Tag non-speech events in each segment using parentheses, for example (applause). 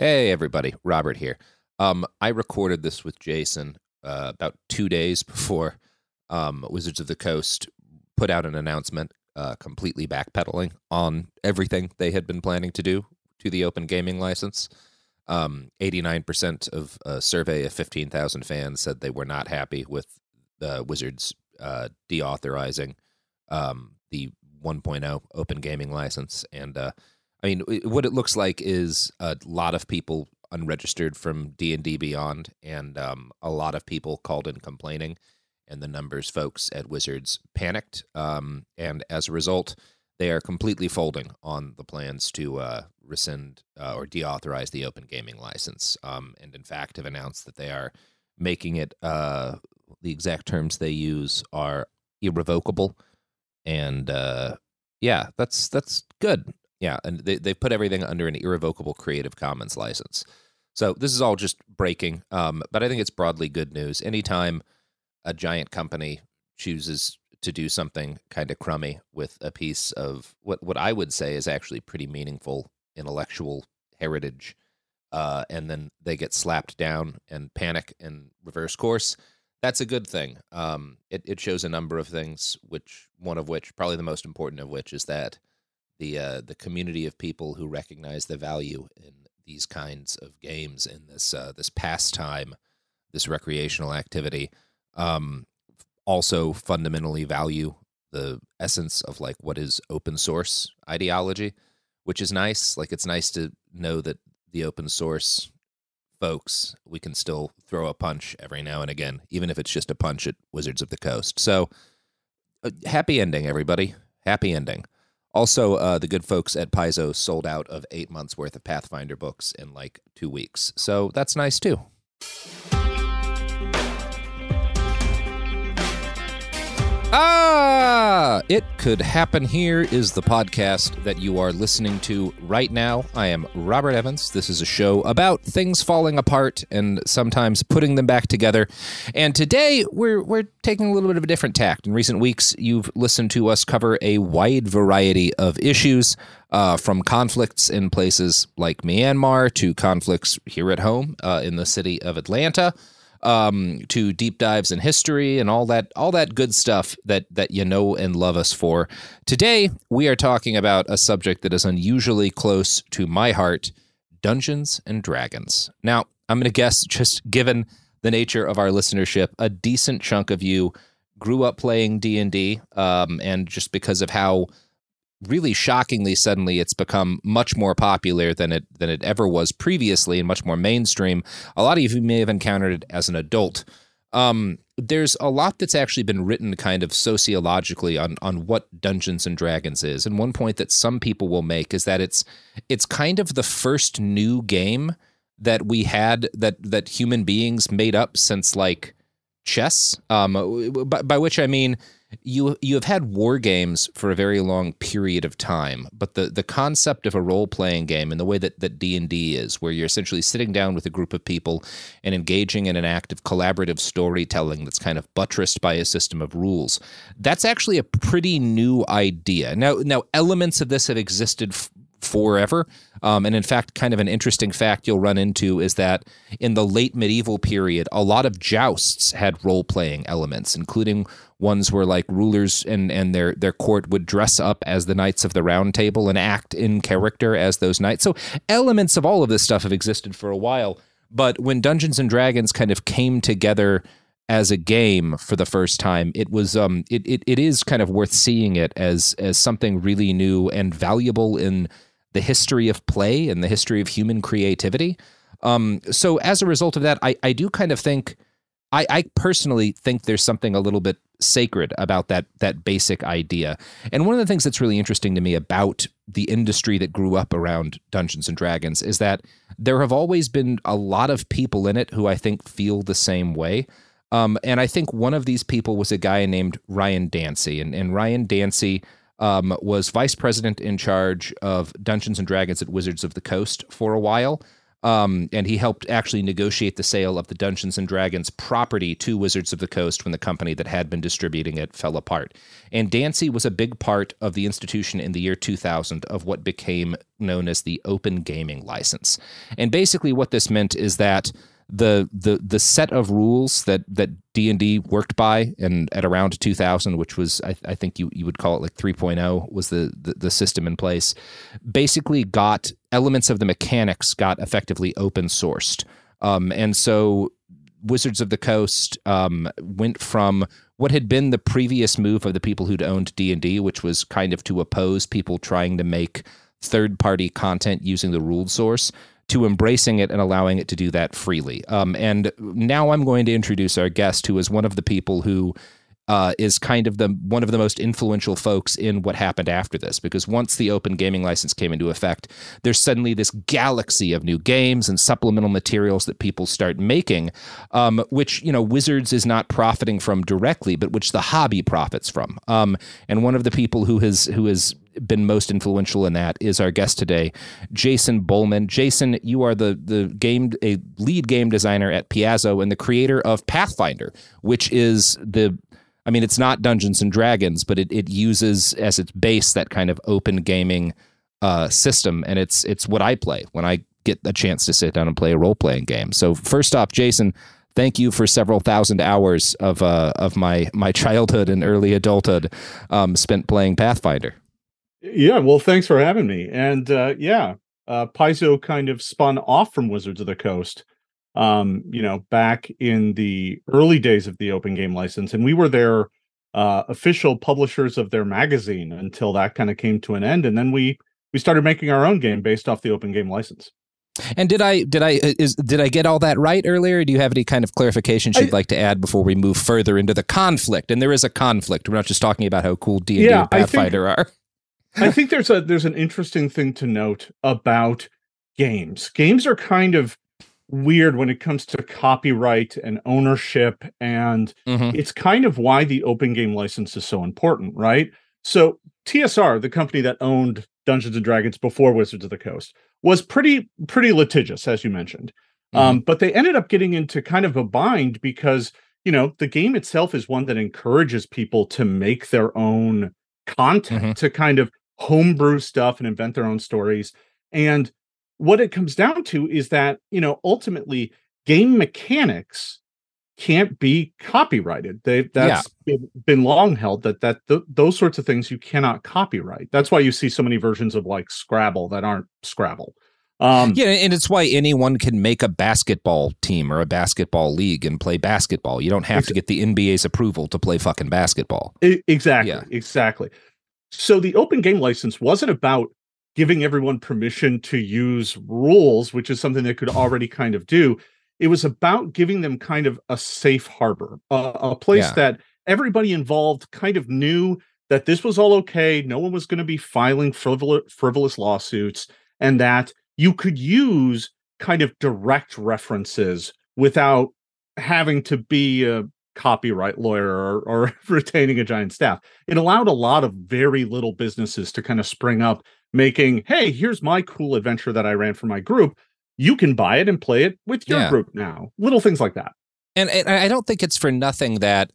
Hey, everybody. Robert here. Um, I recorded this with Jason uh, about two days (laughs) before um, Wizards of the Coast put out an announcement uh, completely backpedaling on everything they had been planning to do to the open gaming license. Um, 89% of a survey of 15,000 fans said they were not happy with the Wizards uh, deauthorizing um, the 1.0 open gaming license. And uh, I mean, what it looks like is a lot of people unregistered from D and D Beyond, and um, a lot of people called in complaining, and the numbers folks at Wizards panicked, um, and as a result, they are completely folding on the plans to uh, rescind uh, or deauthorize the open gaming license, um, and in fact have announced that they are making it. Uh, the exact terms they use are irrevocable, and uh, yeah, that's that's good. Yeah, and they they've put everything under an irrevocable Creative Commons license. So this is all just breaking, um, but I think it's broadly good news. Anytime a giant company chooses to do something kind of crummy with a piece of what what I would say is actually pretty meaningful intellectual heritage, uh, and then they get slapped down and panic and reverse course. That's a good thing. Um, it it shows a number of things, which one of which, probably the most important of which, is that the uh, the community of people who recognize the value in these kinds of games in this uh, this pastime, this recreational activity, um, also fundamentally value the essence of like what is open source ideology, which is nice. Like it's nice to know that the open source folks we can still throw a punch every now and again, even if it's just a punch at Wizards of the Coast. So, uh, happy ending, everybody. Happy ending. Also, uh, the good folks at Paizo sold out of eight months worth of Pathfinder books in like two weeks. So that's nice too. Ah, It Could Happen Here is the podcast that you are listening to right now. I am Robert Evans. This is a show about things falling apart and sometimes putting them back together. And today we're we're taking a little bit of a different tact. In recent weeks, you've listened to us cover a wide variety of issues, uh, from conflicts in places like Myanmar to conflicts here at home uh, in the city of Atlanta um, to deep dives in history and all that all that good stuff that that you know and love us for. Today we are talking about a subject that is unusually close to my heart: Dungeons and Dragons. Now, I'm going to guess, just given the nature of our listenership, a decent chunk of you grew up playing D and D, um, and just because of how really shockingly suddenly it's become much more popular than it than it ever was previously and much more mainstream. A lot of you may have encountered it as an adult. Um, there's a lot that's actually been written kind of sociologically on on what Dungeons and Dragons is. And one point that some people will make is that it's it's kind of the first new game that we had that that human beings made up since like chess. Um, by, by which I mean you you have had war games for a very long period of time, but the the concept of a role playing game and the way that that D and D is, where you're essentially sitting down with a group of people and engaging in an act of collaborative storytelling that's kind of buttressed by a system of rules, that's actually a pretty new idea. Now now elements of this have existed f- forever. Um, and in fact, kind of an interesting fact you'll run into is that in the late medieval period, a lot of jousts had role playing elements, including ones where like rulers and, and their, their court would dress up as the knights of the round table and act in character as those knights. So elements of all of this stuff have existed for a while. But when Dungeons and Dragons kind of came together as a game for the first time, it was um it, it, it is kind of worth seeing it as as something really new and valuable in the history of play and the history of human creativity. Um, so as a result of that, I, I do kind of think I, I personally think there's something a little bit sacred about that that basic idea. And one of the things that's really interesting to me about the industry that grew up around Dungeons and Dragons is that there have always been a lot of people in it who I think feel the same way. Um, and I think one of these people was a guy named Ryan Dancey, And, and Ryan Dancey um, was vice president in charge of Dungeons and Dragons at Wizards of the Coast for a while. Um, and he helped actually negotiate the sale of the Dungeons and Dragons property to Wizards of the Coast when the company that had been distributing it fell apart. And Dancey was a big part of the institution in the year 2000 of what became known as the Open Gaming License. And basically, what this meant is that the the the set of rules that that D and D worked by and at around 2000, which was I, I think you you would call it like 3.0 was the, the the system in place, basically got elements of the mechanics got effectively open sourced, um, and so Wizards of the Coast um, went from what had been the previous move of the people who'd owned D and D, which was kind of to oppose people trying to make third party content using the ruled source to embracing it and allowing it to do that freely. Um, and now I'm going to introduce our guest, who is one of the people who uh, is kind of the one of the most influential folks in what happened after this. Because once the open gaming license came into effect, there's suddenly this galaxy of new games and supplemental materials that people start making, um, which you know Wizards is not profiting from directly, but which the hobby profits from. Um, and one of the people who has who has been most influential in that is our guest today, Jason Bulmahn. Jason, you are the the game a lead game designer at Paizo and the creator of Pathfinder, which is the I mean, it's not Dungeons and Dragons, but it, it uses as its base that kind of open gaming uh, system, and it's it's what I play when I get a chance to sit down and play a role playing game. So first off, Jason, thank you for several thousand hours of uh, of my my (laughs) childhood and early adulthood um, spent playing Pathfinder. Yeah, well, thanks for having me. And uh, yeah, uh, Paizo kind of spun off from Wizards of the Coast um, you know, back in the early days of the open game license, and we were their uh, official publishers of their magazine until that kind of came to an end, and then we we started making our own game based off the open game license. And did I did I uh, is did I get all that right earlier? do you have any kind of clarifications you'd I, like to add before we move further into the conflict? And there is a conflict. We're not just talking about how cool D and D and Pathfinder are. I think there's a there's an interesting thing to note about games. Games are kind of weird when it comes to copyright and ownership and mm-hmm. it's kind of why the open game license is so important right so tsr the company that owned dungeons and dragons before wizards of the coast was pretty pretty litigious as you mentioned mm-hmm. um, but they ended up getting into kind of a bind because you know the game itself is one that encourages people to make their own content mm-hmm. to kind of homebrew stuff and invent their own stories and what it comes down to is that you know ultimately game mechanics can't be copyrighted they that's yeah. been, been, long held that that th- those sorts of things you cannot copyright that's why you see so many versions of like scrabble that aren't scrabble um, yeah, and it's why anyone can make a basketball team or a basketball league and play basketball. You don't have to get the NBA's approval to play fucking basketball. Exactly, yeah. exactly. So the open game license wasn't about giving everyone permission to use rules, which is something they could already kind of do. It was about giving them kind of a safe harbor, uh, a place yeah. that everybody involved kind of knew that this was all okay. No one was going to be filing frivolous, frivolous lawsuits, and that you could use kind of direct references without having to be a copyright lawyer or, or (laughs) retaining a giant staff. It allowed a lot of very little businesses to kind of spring up, making, hey, mm-hmm. here's my cool adventure that I ran for my group. You can buy it and play it with your yeah. group now. Little things like that. And, and I don't think it's for nothing that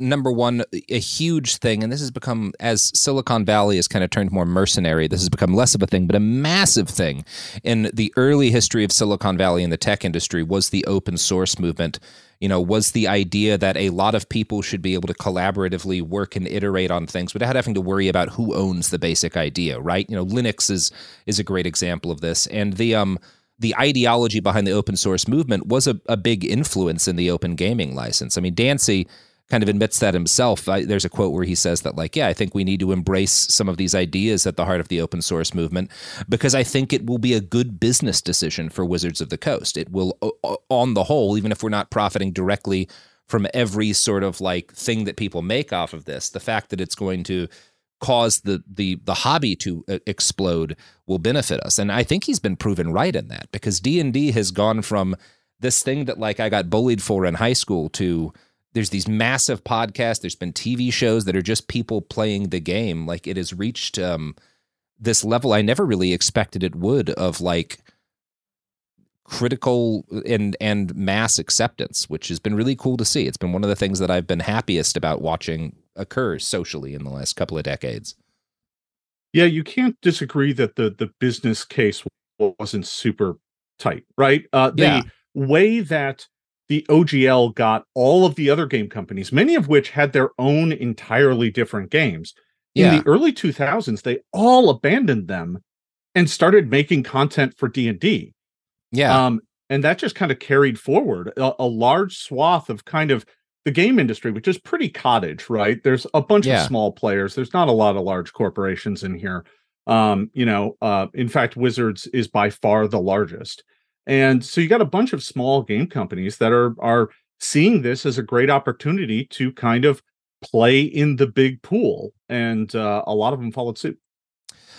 number one, a huge thing, and this has become as Silicon Valley has kind of turned more mercenary. This has become less of a thing, but a massive thing in the early history of Silicon Valley in the tech industry was the open source movement. You know, was the idea that a lot of people should be able to collaboratively work and iterate on things without having to worry about who owns the basic idea, right? You know, Linux is is a great example of this, and the um the ideology behind the open source movement was a, a big influence in the open gaming license. I mean, Dancey kind of admits that himself. I, there's a quote where he says that, like, yeah, I think we need to embrace some of these ideas at the heart of the open source movement because I think it will be a good business decision for Wizards of the Coast. It will, on the whole, even if we're not profiting directly from every sort of like thing that people make off of this, the fact that it's going to cause the the the hobby to uh, explode will benefit us and i think he's been proven right in that because d&d has gone from this thing that like i got bullied for in high school to there's these massive podcasts there's been tv shows that are just people playing the game. Like it has reached um, this level i never really expected it would of like critical and and mass acceptance which has been really cool to see. It's been one of the things that i've been happiest about watching occur socially in the last couple of decades. Yeah you can't disagree that the the business case wasn't super tight right? Uh the yeah. way that the OGL got all of the other game companies, many of which had their own entirely different games. Yeah. In the early 2000s, they all abandoned them and started making content for D&D. Yeah. Um, and that just kind of carried forward a, a, large swath of kind of the game industry, which is pretty cottage, right? There's a bunch yeah. of small players. There's not a lot of large corporations in here. Um, you know, uh, in fact, Wizards is by far the largest. And so you got a bunch of small game companies that are are seeing this as a great opportunity to kind of play in the big pool, and uh, a lot of them followed suit.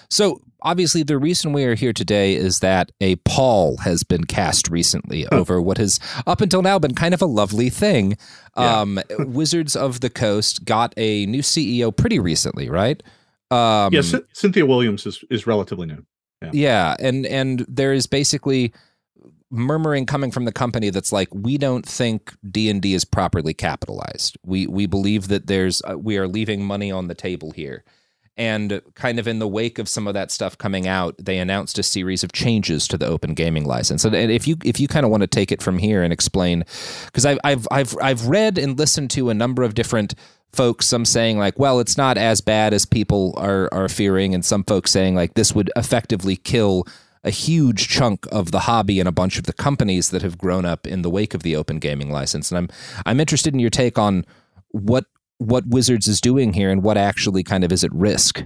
So obviously, the reason we are here today is that a pall has been cast recently over what has up until now been kind of a lovely thing. Yeah. Um, Wizards of the Coast got a new CEO pretty recently, right? Um, yes, yeah, C- Cynthia Williams is is relatively new. Yeah. yeah, and and there is basically murmuring coming from the company that's like we don't think D&D is properly capitalized. We we believe that there's uh, we are leaving money on the table here. And kind of in the wake of some of that stuff coming out, they announced a series of changes to the open gaming license. And if you if you kind of want to take it from here and explain, because I've I've I've I've read and listened to a number of different folks, some saying like, well, it's not as bad as people are are fearing, and some folks saying like this would effectively kill a huge chunk of the hobby and a bunch of the companies that have grown up in the wake of the open gaming license. And I'm I'm interested in your take on what what Wizards is doing here and what actually kind of is at risk.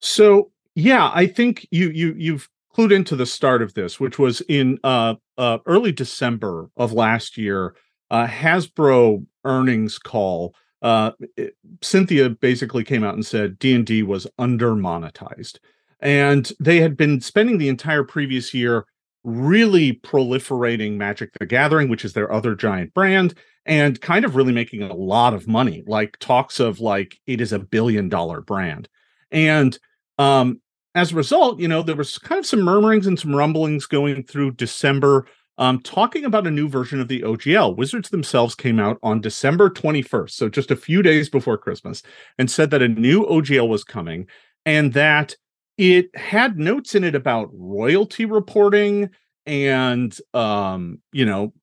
So yeah, I think you you you've clued into the start of this, which was in uh, uh, early December of last year. Uh, Hasbro earnings call. Uh, it, Cynthia basically came out and said D and D was under monetized. And they had been spending the entire previous year really proliferating Magic the Gathering, which is their other giant brand, and kind of really making a lot of money. Like talks of like it is a billion dollar brand. And um, as a result, you know, there was kind of some murmurings and some rumblings going through December, um, talking about a new version of the OGL. Wizards themselves came out on December 21st, so just a few days before Christmas, and said that a new OGL was coming and that it had notes in it about royalty reporting and um, you know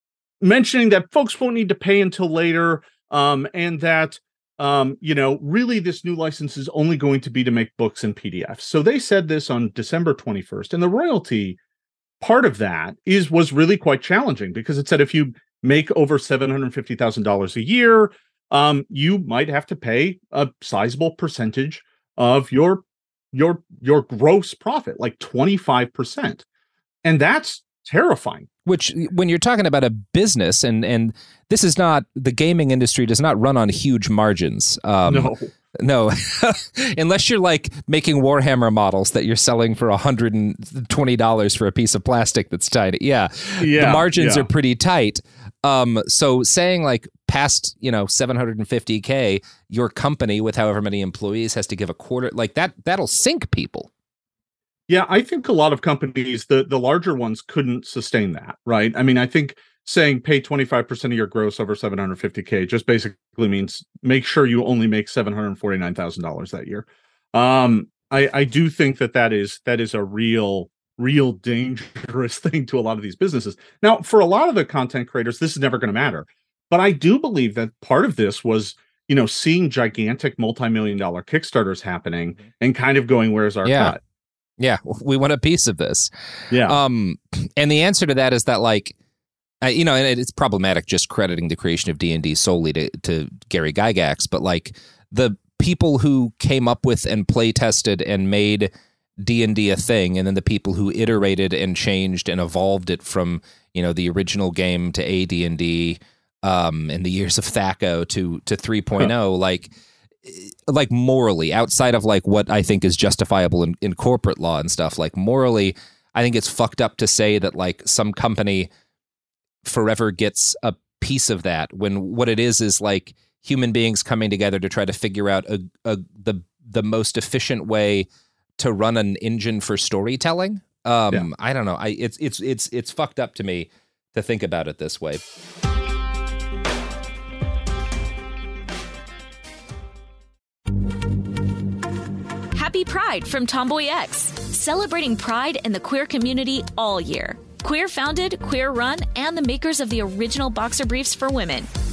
mentioning that folks won't need to pay until later um, and that um, you know really this new license is only going to be to make books and pdfs so they said this on december 21st and the royalty part of that is was really quite challenging because it said if you make over $750000 a year um, you might have to pay a sizable percentage of your your your gross profit, like 25%. And that's terrifying. Which when you're talking about a business and and this is not the gaming industry does not run on huge margins. Um, no. No, (laughs) unless you're like making Warhammer models that you're selling for $120 for a piece of plastic that's tiny. Yeah. yeah the margins yeah. are pretty tight. Um, so saying like past, you know, 750K, your company with however many employees has to give a quarter, like that, that'll sink people. Yeah, I think a lot of companies, the the larger ones, couldn't sustain that, right? I mean, I think saying pay 25% of your gross over 750k just basically means make sure you only make $749,000 that year. Um, I, I do think that that is that is a real real dangerous (laughs) thing to a lot of these businesses. Now, for a lot of the content creators, this is never going to matter. But I do believe that part of this was, you know, seeing gigantic multi-million dollar Kickstarters happening mm-hmm. and kind of going, where's our yeah. cut? Yeah, we want a piece of this. Yeah. Um, and the answer to that is that like uh, you know, and it's problematic just crediting the creation of D and D solely to, to Gary Gygax, but like the people who came up with and play tested and made D and D a thing, and then the people who iterated and changed and evolved it from you know the original game to AD and D, um, in the years of THAC0 to to 3.0, huh. like like morally outside of like what I think is justifiable in, in corporate law and stuff, like morally, I think it's fucked up to say that like some company forever gets a piece of that when what it is is like human beings coming together to try to figure out a, a the the most efficient way to run an engine for storytelling. Um, yeah. I don't know. I it's it's it's it's fucked up to me to think about it this way. Happy Pride from Tomboy X, celebrating pride and the queer community all year. Queer founded, queer run, and the makers of the original boxer briefs for women,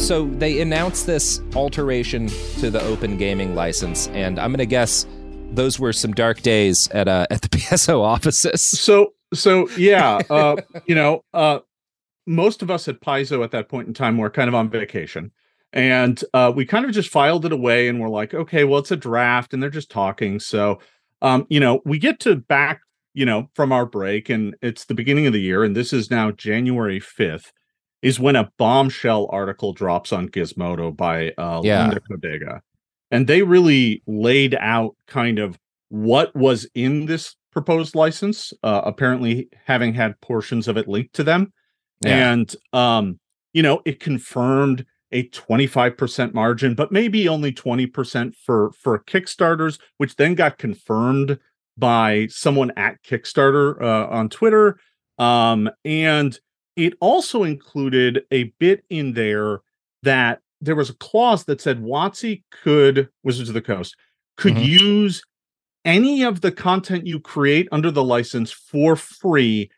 So they announced this alteration to the open gaming license, and I'm going to guess those were some dark days at uh, at the (laughs) Paizo offices. So so yeah, uh, you know, uh, most of us at Paizo at that point in time were kind of on vacation, and uh, we kind of just filed it away, and we're like, okay, well, it's a draft, and they're just talking. So, um, you know, we get to back, you know, from our break, and it's the beginning of the year, and this is now January fifth is when a bombshell article drops on Gizmodo by uh, yeah. Linda Codega. And they really laid out kind of what was in this proposed license, uh, apparently having had portions of it linked to them. Yeah. And, um, you know, it confirmed a 25% margin, but maybe only 20% for, for Kickstarters, which then got confirmed by someone at Kickstarter uh, on Twitter. Um, and it also included a bit in there that there was a clause that said WotC could Wizards of the Coast could mm-hmm. use any of the content you create under the license for free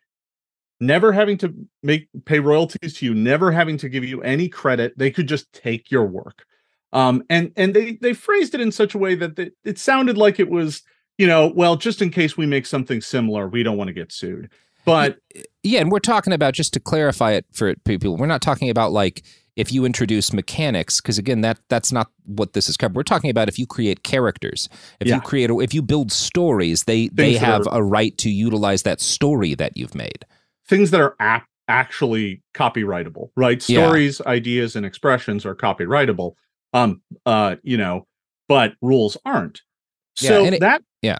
never having to make pay royalties to you never having to give you any credit. They could just take your work. Um and and they they phrased it in such a way that it, it sounded like it was you know well just in case we make something similar we don't want to get sued but yeah and we're talking about just to clarify it for people we're not talking about like if you introduce mechanics because again that that's not what this is covered. We're talking about if you create characters. If yeah. you create if you build stories they Things they have are, a right to utilize that story that you've made. Things that are ap- actually copyrightable right? Stories yeah. ideas and expressions are copyrightable um uh you know but rules aren't. So yeah, it, that yeah.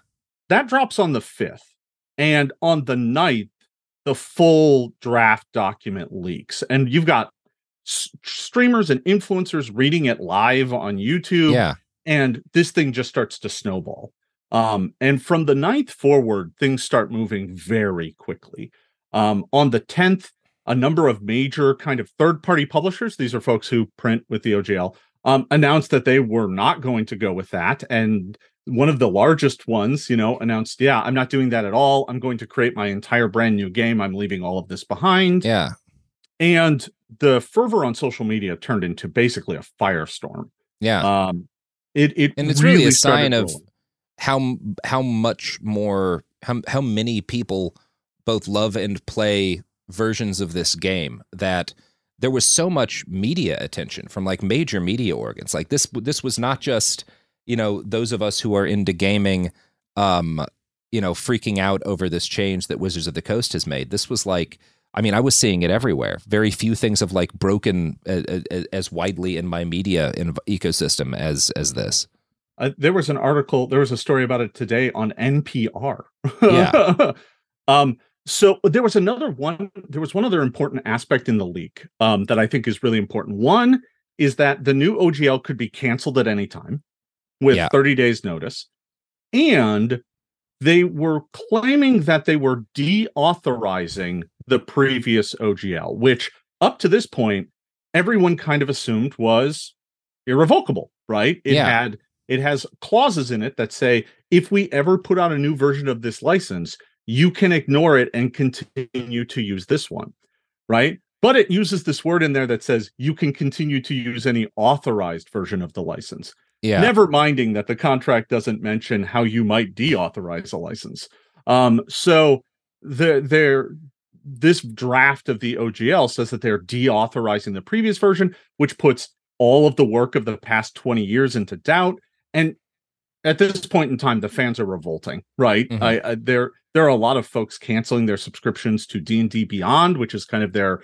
that drops on the 5th and on the 9th the full draft document leaks and you've got streamers and influencers reading it live on YouTube. Yeah. And this thing just starts to snowball. Um, and from the ninth forward, things start moving very quickly. Um, on the 10th, a number of major kind of third party publishers, these are folks who print with the OGL, um, announced that they were not going to go with that. And one of the largest ones, you know, announced, yeah, I'm not doing that at all. I'm going to create my entire brand new game. I'm leaving all of this behind. Yeah. And the fervor on social media turned into basically a firestorm. Yeah. Um, it it and it's really, really a sign of how how much more how how many people both love and play versions of this game that there was so much media attention from like major media organs. Like this this was not just you know those of us who are into gaming um you know freaking out over this change that Wizards of the Coast has made. This was like I mean, I was seeing it everywhere. Very few things have like broken as widely in my media in ecosystem as as this. Uh, there was an article, there was a story about it today on NPR. Yeah. (laughs) um, so there was another one. There was one other important aspect in the leak um, that I think is really important. One is that the new OGL could be canceled at any time with yeah. 30 days notice, and they were claiming that they were deauthorizing the previous OGL, which up to this point, everyone kind of assumed was irrevocable, right? It yeah. had it has clauses in it that say if we ever put out a new version of this license, you can ignore it and continue to use this one, right? But it uses this word in there that says you can continue to use any authorized version of the license. Yeah. Never minding that the contract doesn't mention how you might deauthorize a license. Um, so the there this draft of the OGL says that they're deauthorizing the previous version, which puts all of the work of the past 20 years into doubt. And at this point in time, the fans are revolting, right? Mm-hmm. I, I, there there are a lot of folks canceling their subscriptions to D and D Beyond, which is kind of their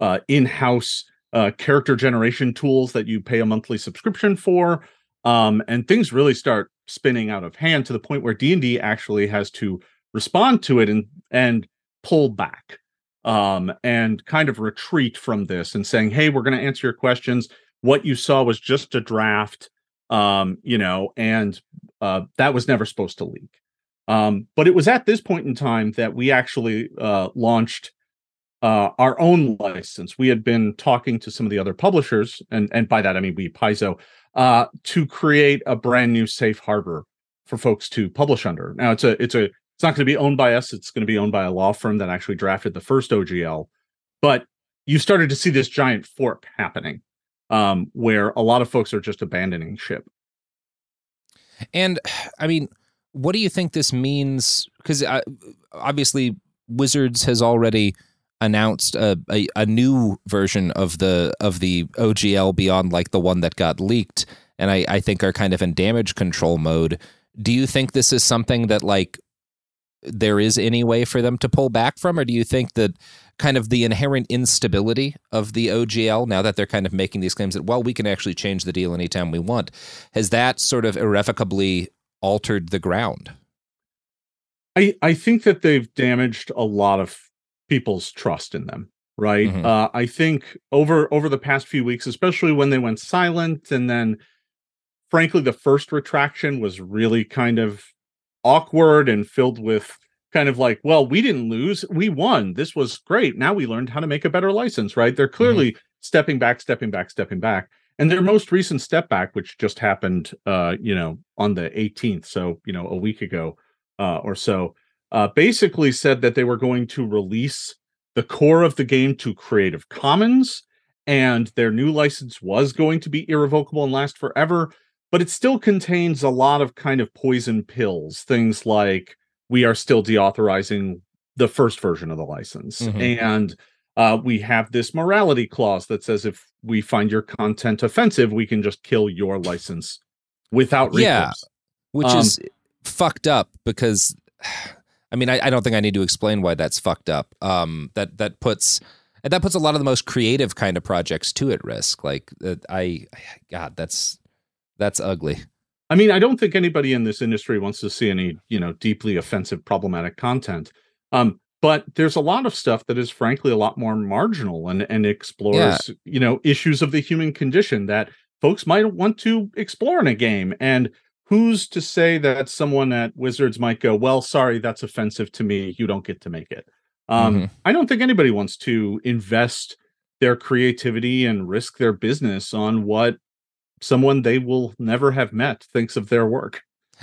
uh, in-house uh, character generation tools that you pay a monthly subscription for. Um, and things really start spinning out of hand to the point where D and D actually has to respond to it and and pull back um, and kind of retreat from this and saying, "Hey, we're going to answer your questions. What you saw was just a draft, um, you know, and uh, that was never supposed to leak." Um, but it was at this point in time that we actually uh, launched uh, our own license. We had been talking to some of the other publishers, and and by that I mean we Paizo, uh, to create a brand new safe harbor for folks to publish under. Now it's a it's a it's not going to be owned by us. It's going to be owned by a law firm that actually drafted the first OGL. But you started to see this giant fork happening um, where a lot of folks are just abandoning ship. And I mean, what do you think this means? Because uh, obviously, Wizards has already announced a, a, a, new version of the of the OGL beyond like the one that got leaked, and I, I think are kind of in damage control mode. Do you think this is something that like there is any way for them to pull back from, or do you think that kind of the inherent instability of the OGL now that they're kind of making these claims that well we can actually change the deal anytime we want has that sort of irrevocably altered the ground? I I think that they've damaged a lot of people's trust in them right mm-hmm. uh, i think over over the past few weeks especially when they went silent and then frankly the first retraction was really kind of awkward and filled with kind of like, well, we didn't lose, we won. This was great. Now we learned how to make a better license, right? They're mm-hmm. clearly mm-hmm. stepping back, stepping back, stepping back. And their most recent step back, which just happened, uh, you know, on the 18th, so you know, a week ago uh, or so, uh, basically said that they were going to release the core of the game to Creative Commons, and their new license was going to be irrevocable and last forever. But it still contains a lot of kind of poison pills, things like we are still deauthorizing the first version of the license. Mm-hmm. And uh, we have this morality clause that says if we find your content offensive, we can just kill your license without recourse. Yeah, which um, is fucked up because, (sighs) I mean, I, I, don't think I need to explain why that's fucked up. Um, that that puts and that puts a lot of the most creative kind of projects too at risk. Like uh, I, God, that's that's ugly. I mean, I don't think anybody in this industry wants to see any, you know, deeply offensive, problematic content. Um, but there's a lot of stuff that is frankly a lot more marginal and and explores, yeah. you know, issues of the human condition that folks might want to explore in a game. And who's to say that someone at Wizards might go, well, sorry, that's offensive to me. You don't get to make it. Um, mm-hmm. I don't think anybody wants to invest their creativity and risk their business on what someone they will never have met thinks of their work.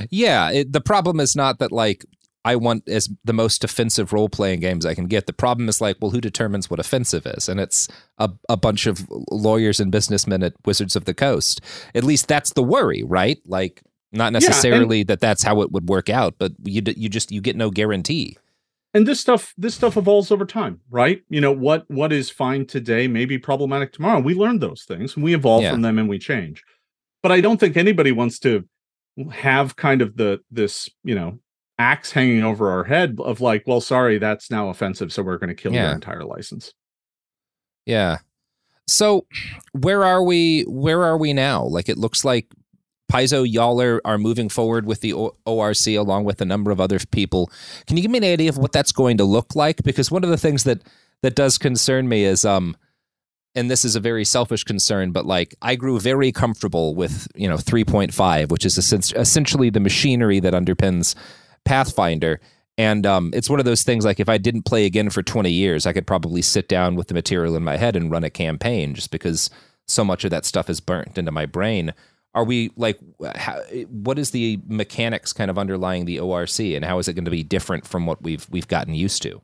Yeah, it, the problem is not that like I want as the most offensive role playing games I can get. The problem is like, well, who determines what offensive is? And it's a, a bunch of lawyers and businessmen at Wizards of the Coast. At least that's the worry, right? Like, not necessarily yeah, and, that that's how it would work out, but you you just you get no guarantee. And this stuff this stuff evolves over time, right? You know what what is fine today may be problematic tomorrow. We learn those things, and we evolve yeah. from them, and we change. But I don't think anybody wants to have kind of the this you know axe hanging over our head of like, well, sorry, that's now offensive, so we're going to kill yeah. your entire license. Yeah. So where are we? Where are we now? Like it looks like Paizo, y'all are, are moving forward with the ORC along with a number of other people. Can you give me an idea of what that's going to look like? Because one of the things that that does concern me is um and this is a very selfish concern, but like I grew very comfortable with you know 3.5, which is essentially the machinery that underpins Pathfinder. And um, it's one of those things like if I didn't play again for 20 years, I could probably sit down with the material in my head and run a campaign just because so much of that stuff is burnt into my brain. Are we like, how, what is the mechanics kind of underlying the ORC, and how is it going to be different from what we've we've gotten used to?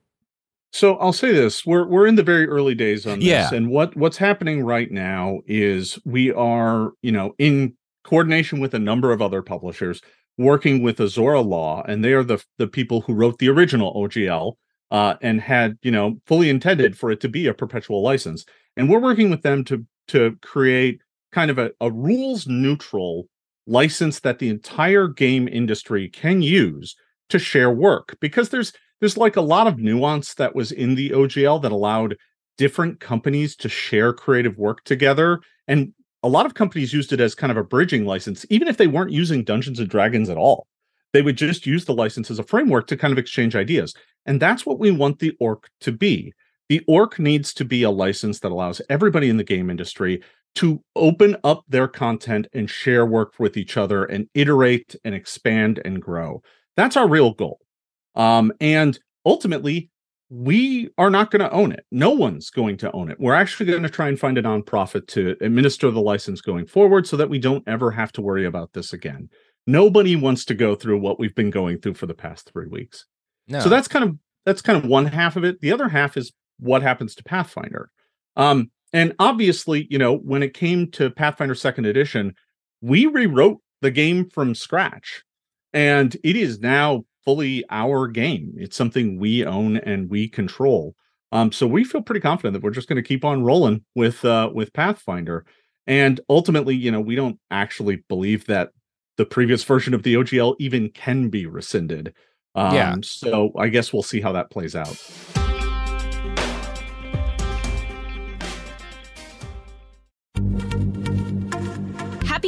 So I'll say this: we're we're in the very early days on this, yeah. and what what's happening right now is we are, you know, in coordination with a number of other publishers working with Azora Law, and they are the the people who wrote the original OGL uh, and had you know fully intended for it to be a perpetual license. And we're working with them to to create kind of a, a rules neutral license that the entire game industry can use to share work because there's there's like a lot of nuance that was in the OGL that allowed different companies to share creative work together and a lot of companies used it as kind of a bridging license, even if they weren't using Dungeons and Dragons at all. They would just use the license as a framework to kind of exchange ideas. And that's what we want the ORC to be. The ORC needs to be a license that allows everybody in the game industry to open up their content and share work with each other and iterate and expand and grow. That's our real goal. Um, and ultimately, we are not going to own it. No one's going to own it. We're actually going to try and find a nonprofit to administer the license going forward so that we don't ever have to worry about this again. Nobody wants to go through what we've been going through for the past 3 weeks. No. So that's kind of that's kind of one half of it. The other half is what happens to Pathfinder. Um and obviously, you know, when it came to Pathfinder 2nd edition, we rewrote the game from scratch. And it is now fully our game. It's something we own and we control. Um, so we feel pretty confident that we're just going to keep on rolling with uh, with Pathfinder. And ultimately, you know, we don't actually believe that the previous version of the OGL even can be rescinded. Um, yeah. So I guess we'll see how that plays out.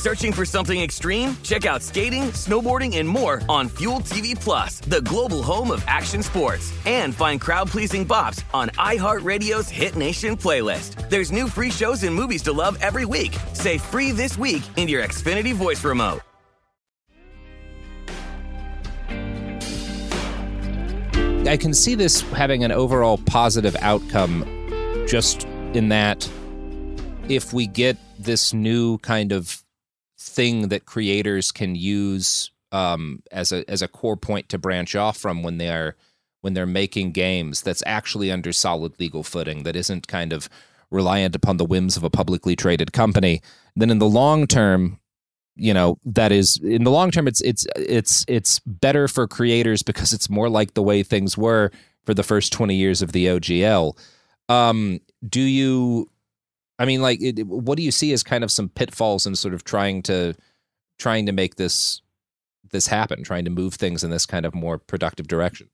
Searching for something extreme? Check out skating, snowboarding, and more on Fuel TV Plus, the global home of action sports. And find crowd-pleasing bops on iHeartRadio's Hit Nation playlist. There's new free shows and movies to love every week. Say free this week in your Xfinity voice remote. I can see this having an overall positive outcome just in that if we get this new kind of thing that creators can use um, as a as a core point to branch off from when they are when they're making games that's actually under solid legal footing that isn't kind of reliant upon the whims of a publicly traded company then in the long term you know that is in the long term it's it's it's it's better for creators because it's more like the way things were for the first 20 years of the OGL um do you i mean like it, what do you see as kind of some pitfalls in sort of trying to trying to make this this happen trying to move things in this kind of more productive direction?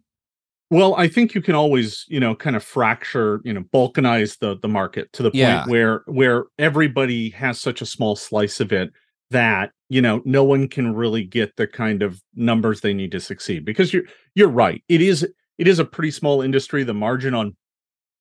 Well, I think you can always, you know, kind of fracture, you know, balkanize the the market to the point Yeah. where where everybody has such a small slice of it that you know no one can really get the kind of numbers they need to succeed because you're you're right. It is it is a pretty small industry. The margin on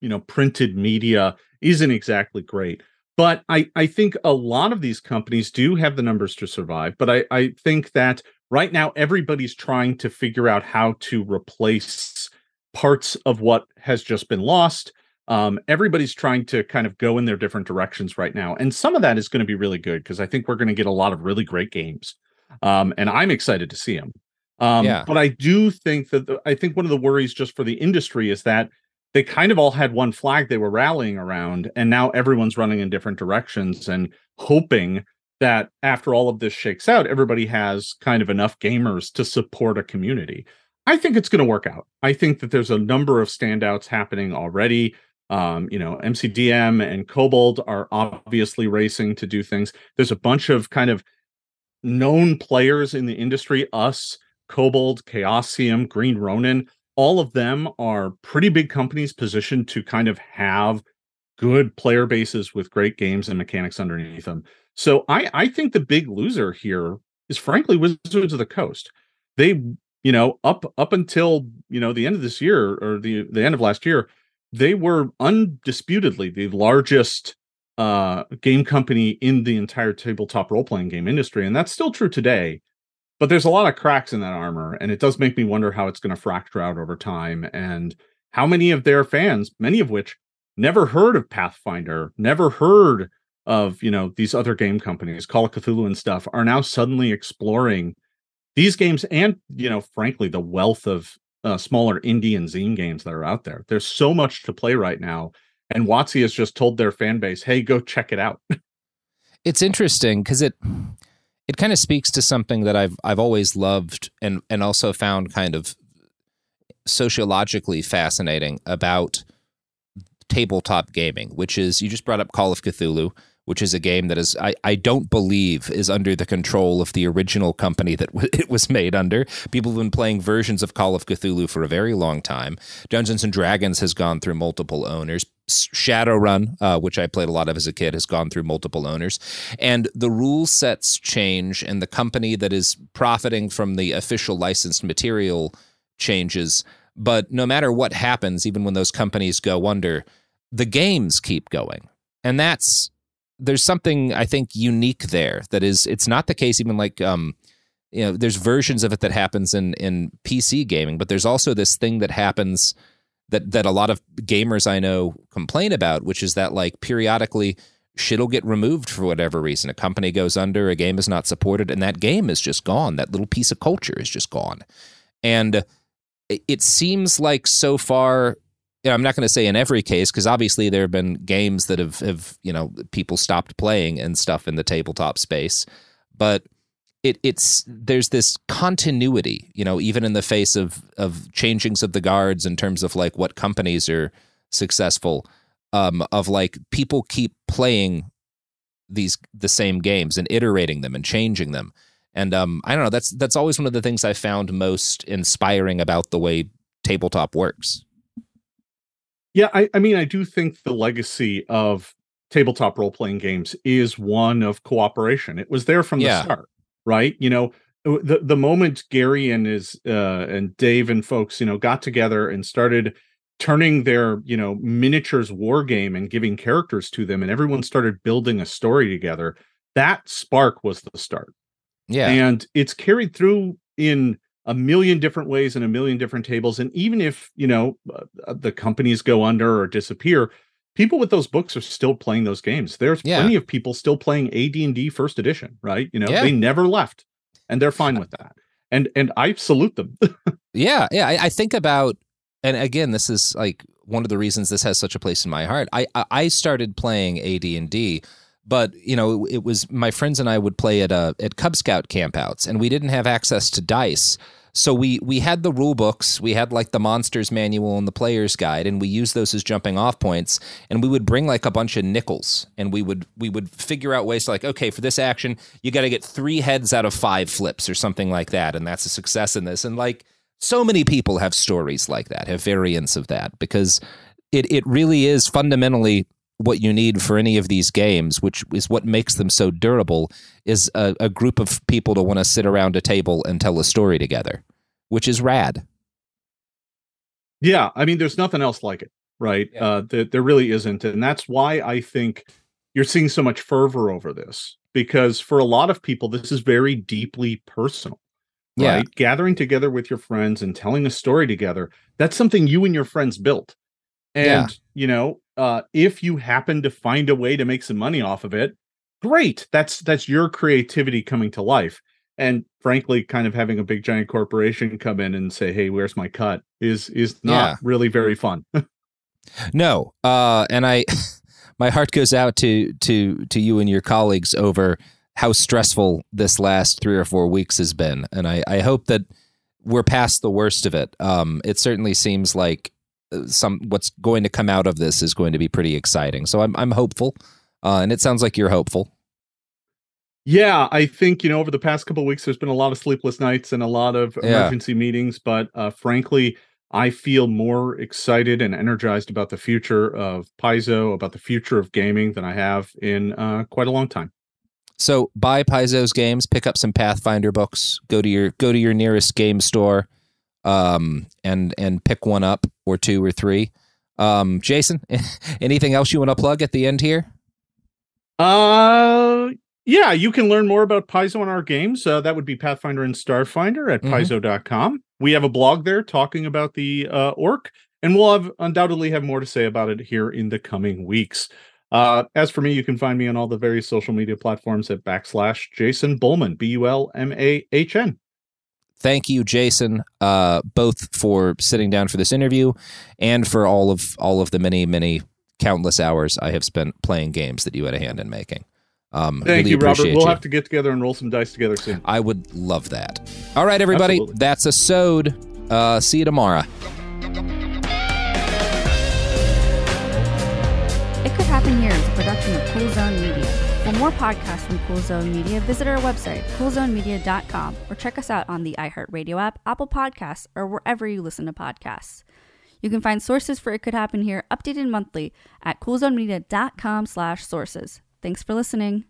you know printed media isn't exactly great. But i i think a lot of these companies do have the numbers to survive but i i think that right now everybody's trying to figure out how to replace parts of what has just been lost. Um, everybody's trying to kind of go in their different directions right now and some of that is going to be really good because i think we're going to get a lot of really great games um, and i'm excited to see them um, Yeah. but i do think that the, i think one of the worries just for the industry is that they kind of all had one flag they were rallying around and now everyone's running in different directions and hoping that after all of this shakes out everybody has kind of enough gamers to support a community. I think it's going to work out. I think that there's a number of standouts happening already. Um, you know, MCDM and Kobold are obviously racing to do things. There's a bunch of kind of known players in the industry, us, Kobold, Chaosium, Green Ronin, all of them are pretty big companies positioned to kind of have good player bases with great games and mechanics underneath them. So I I think the big loser here is frankly Wizards of the Coast. They, you know, up up until, you know, the end of this year or the the end of last year, they were undisputedly the largest uh game company in the entire tabletop role-playing game industry and that's still true today but there's a lot of cracks in that armor and it does make me wonder how it's going to fracture out over time and how many of their fans many of which never heard of pathfinder never heard of you know these other game companies call of cthulhu and stuff are now suddenly exploring these games and you know frankly the wealth of uh, smaller indie and zine games that are out there there's so much to play right now and WotC has just told their fan base, "Hey, go check it out." it's interesting because it it kind of speaks to something that I've I've always loved and and also found kind of sociologically fascinating about tabletop gaming, which is you just brought up Call of Cthulhu, which is a game that is I, I don't believe is under the control of the original company that w- (laughs) it was made under. People have been playing versions of Call of Cthulhu for a very long time. Dungeons and Dragons has gone through multiple owners. Shadowrun, uh, which I played a lot of as a kid, has gone through multiple owners. And the rule sets change, and the company that is profiting from the official licensed material changes. But no matter what happens, even when those companies go under, the games keep going. And that's there's something I think unique there that is it's not the case even like um you know there's versions of it that happens in in PC gaming but there's also this thing that happens that that a lot of gamers I know complain about which is that like periodically shit'll get removed for whatever reason. A company goes under a game is not supported and that game is just gone. That little piece of culture is just gone. And it seems like so far I'm not going to say in every case because obviously there have been games that have, have you know people stopped playing and stuff in the tabletop space, but it, it's there's this continuity, you know, even in the face of of changings of the guards in terms of like what companies are successful, um, of like people keep playing these the same games and iterating them and changing them. And um, I don't know. That's that's always one of the things I found most inspiring about the way tabletop works. Yeah, I, I mean, I do think the legacy of tabletop role playing games is one of cooperation. It was there from the yeah. start, right? You know, the the moment Gary and his uh, and Dave and folks, you know, got together and started turning their you know miniatures war game and giving characters to them, and everyone started building a story together. That spark was the start. Yeah, and it's carried through in a million different ways and a million different tables and even if you know uh, the companies go under or disappear people with those books are still playing those games. There's yeah. plenty of people still playing AD&D first edition right? You know yeah. they never left and they're fine (laughs) with that. And and I salute them. (laughs) Yeah yeah I, I, think about and again this is like one of the reasons this has such a place in my heart. I I started playing AD&D but you know it was my friends and I would play at uh, at Cub Scout campouts, and we didn't have access to dice. So we we had the rule books, we had like the monsters manual and the player's guide, and we used those as jumping off points. And we would bring like a bunch of nickels, and we would we would figure out ways to like, okay, for this action, you got to get three heads out of five flips or something like that, and that's a success in this. And like so many people have stories like that, have variants of that, because it it really is fundamentally what you need for any of these games, which is what makes them so durable, is a, a group of people to want to sit around a table and tell a story together, which is rad. Yeah, I mean, there's nothing else like it, right? Yeah. Uh, there, there really isn't, and that's why I think you're seeing so much fervor over this because for a lot of people, this is very deeply personal. Right? Yeah. Gathering together with your friends and telling a story together, that's something you and your friends built. And, yeah. you know, uh, if you happen to find a way to make some money off of it, great. That's that's your creativity coming to life. And frankly, kind of having a big giant corporation come in and say, "Hey, where's my cut?" is is not yeah. really very fun. (laughs) no, uh, and I, (laughs) my heart goes out to to to you and your colleagues over how stressful this last three or four weeks has been, and I, I hope that we're past the worst of it. Um, it certainly seems like some what's going to come out of this is going to be pretty exciting. So I'm I'm hopeful, uh, and it sounds like you're hopeful. Yeah, I think you know over the past couple weeks there's been a lot of sleepless nights and a lot of emergency yeah. meetings, but uh, frankly, I feel more excited and energized about the future of Paizo, about the future of gaming than I have in uh, quite a long time. So buy Paizo's games, pick up some Pathfinder books, go to your go to your nearest game store, um, and and pick one up or two or three. Um, Jason, (laughs) anything else you want to plug at the end here? Uh, yeah, you can learn more about Paizo in our games. Uh, that would be Pathfinder and Starfinder at mm-hmm. Paizo.com. We have a blog there talking about the uh, ORC, and we'll have undoubtedly have more to say about it here in the coming weeks. Uh, as for me, you can find me on all the various social media platforms at backslash Jason Bulmahn, B U L M A H N thank you, Jason, uh, both for sitting down for this interview and for all of all of the many, many countless hours I have spent playing games that you had a hand in making. Um, Thank really you, Robert. We'll you. have to get together and roll some dice together soon. I would love that. All right, everybody. Absolutely. That's a sewed. Uh, see you tomorrow. More podcasts from Cool Zone Media, visit our website, coolzonemedia.com, or check us out on the iHeartRadio app, Apple Podcasts, or wherever you listen to podcasts. You can find sources for It Could Happen Here updated monthly at coolzonemedia.com slash sources. Thanks for listening.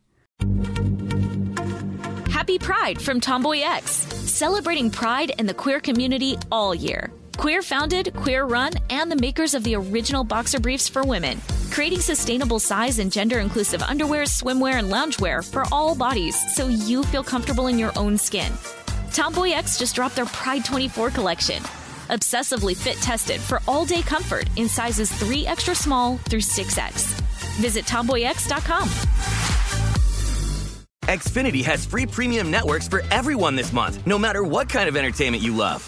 Happy Pride from Tomboy X, celebrating pride and the queer community all year. Queer founded, queer run, and the makers of the original boxer briefs for women, creating sustainable size and gender inclusive underwear, swimwear, and loungewear for all bodies so you feel comfortable in your own skin. Tomboy X just dropped their Pride 24 collection. Obsessively fit tested for all day comfort in sizes 3 extra small through 6X. Visit tomboyx.com. Xfinity has free premium networks for everyone this month, no matter what kind of entertainment you love.